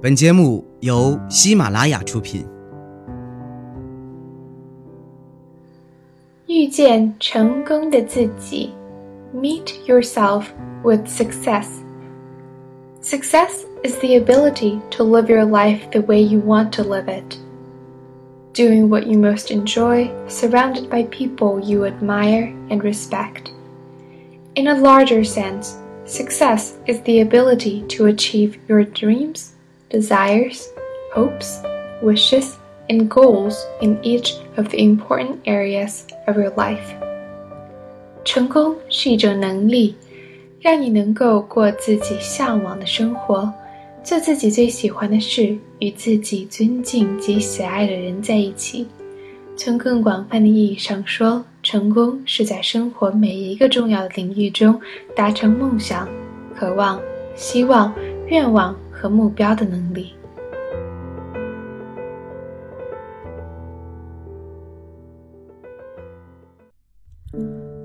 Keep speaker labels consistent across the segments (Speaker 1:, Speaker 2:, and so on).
Speaker 1: 本节目由喜马拉雅出品。
Speaker 2: 遇见成功的自己，Meet yourself with success. Success is the ability to live your life the way you want to live it. Doing what you most enjoy, surrounded by people you admire and respect. In a larger sense, success is the ability to achieve your dreams desires, hopes, wishes, and goals in each of the important areas of your life. 成功是一种能力，让你能够过自己向往的生活，做自己最喜欢的事，与自己尊敬及喜爱的人在一起。从更广泛的意义上说，成功是在生活每一个重要的领域中达成梦想、渴望、希望、愿望。和目标的能力。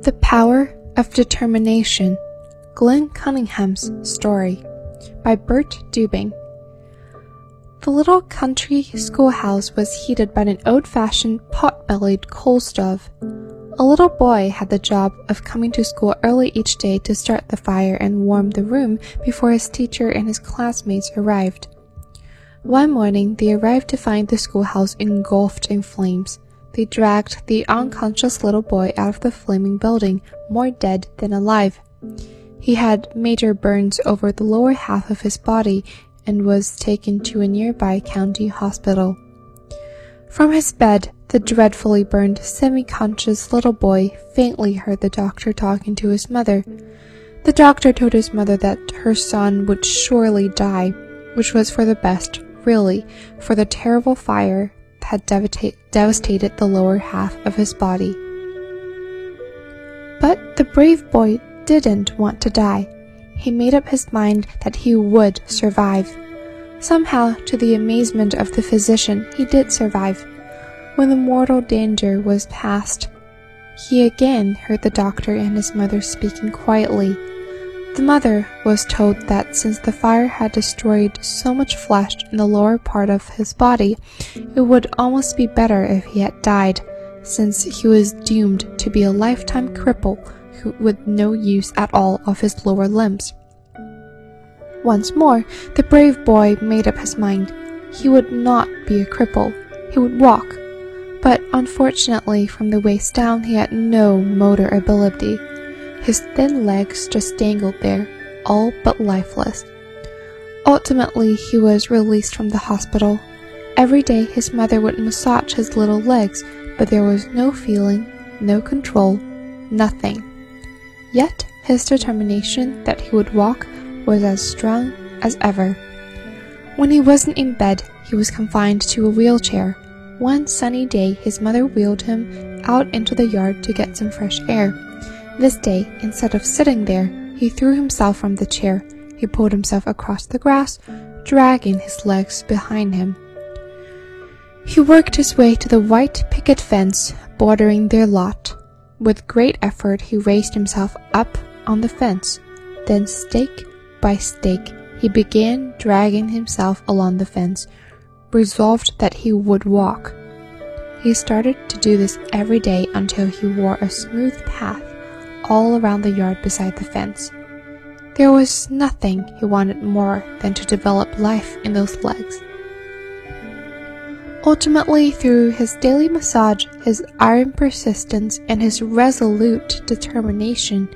Speaker 3: The Power of Determination Glenn Cunningham's Story by Burt Dubin. The little country schoolhouse was heated by an old fashioned pot bellied coal stove a little boy had the job of coming to school early each day to start the fire and warm the room before his teacher and his classmates arrived. One morning they arrived to find the schoolhouse engulfed in flames. They dragged the unconscious little boy out of the flaming building, more dead than alive. He had major burns over the lower half of his body and was taken to a nearby county hospital. From his bed, the dreadfully burned, semi conscious little boy faintly heard the doctor talking to his mother. The doctor told his mother that her son would surely die, which was for the best, really, for the terrible fire had devastated the lower half of his body. But the brave boy didn't want to die. He made up his mind that he would survive. Somehow, to the amazement of the physician, he did survive. When the mortal danger was past, he again heard the doctor and his mother speaking quietly. The mother was told that since the fire had destroyed so much flesh in the lower part of his body, it would almost be better if he had died, since he was doomed to be a lifetime cripple with no use at all of his lower limbs. Once more, the brave boy made up his mind. He would not be a cripple. He would walk, but unfortunately, from the waist down, he had no motor ability. His thin legs just dangled there, all but lifeless. Ultimately, he was released from the hospital. Every day, his mother would massage his little legs, but there was no feeling, no control, nothing. Yet, his determination that he would walk was as strong as ever. When he wasn't in bed, he was confined to a wheelchair. One sunny day, his mother wheeled him out into the yard to get some fresh air. This day, instead of sitting there, he threw himself from the chair. He pulled himself across the grass, dragging his legs behind him. He worked his way to the white picket fence bordering their lot. With great effort, he raised himself up on the fence. Then, stake by stake, he began dragging himself along the fence, resolved that he would walk. He started to do this every day until he wore a smooth path all around the yard beside the fence. There was nothing he wanted more than to develop life in those legs. Ultimately, through his daily massage, his iron persistence, and his resolute determination,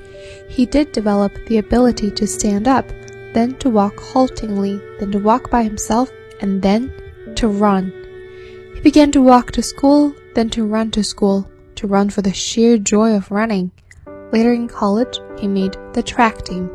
Speaker 3: he did develop the ability to stand up, then to walk haltingly, then to walk by himself, and then to run. He began to walk to school, then to run to school, to run for the sheer joy of running. Later in college, he made the track team.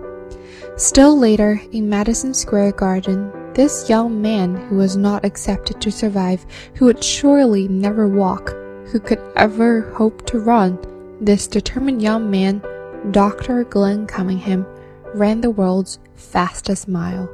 Speaker 3: Still later, in Madison Square Garden, this young man who was not accepted to survive, who would surely never walk, who could ever hope to run, this determined young man, Dr. Glenn Cunningham, ran the world's fastest mile.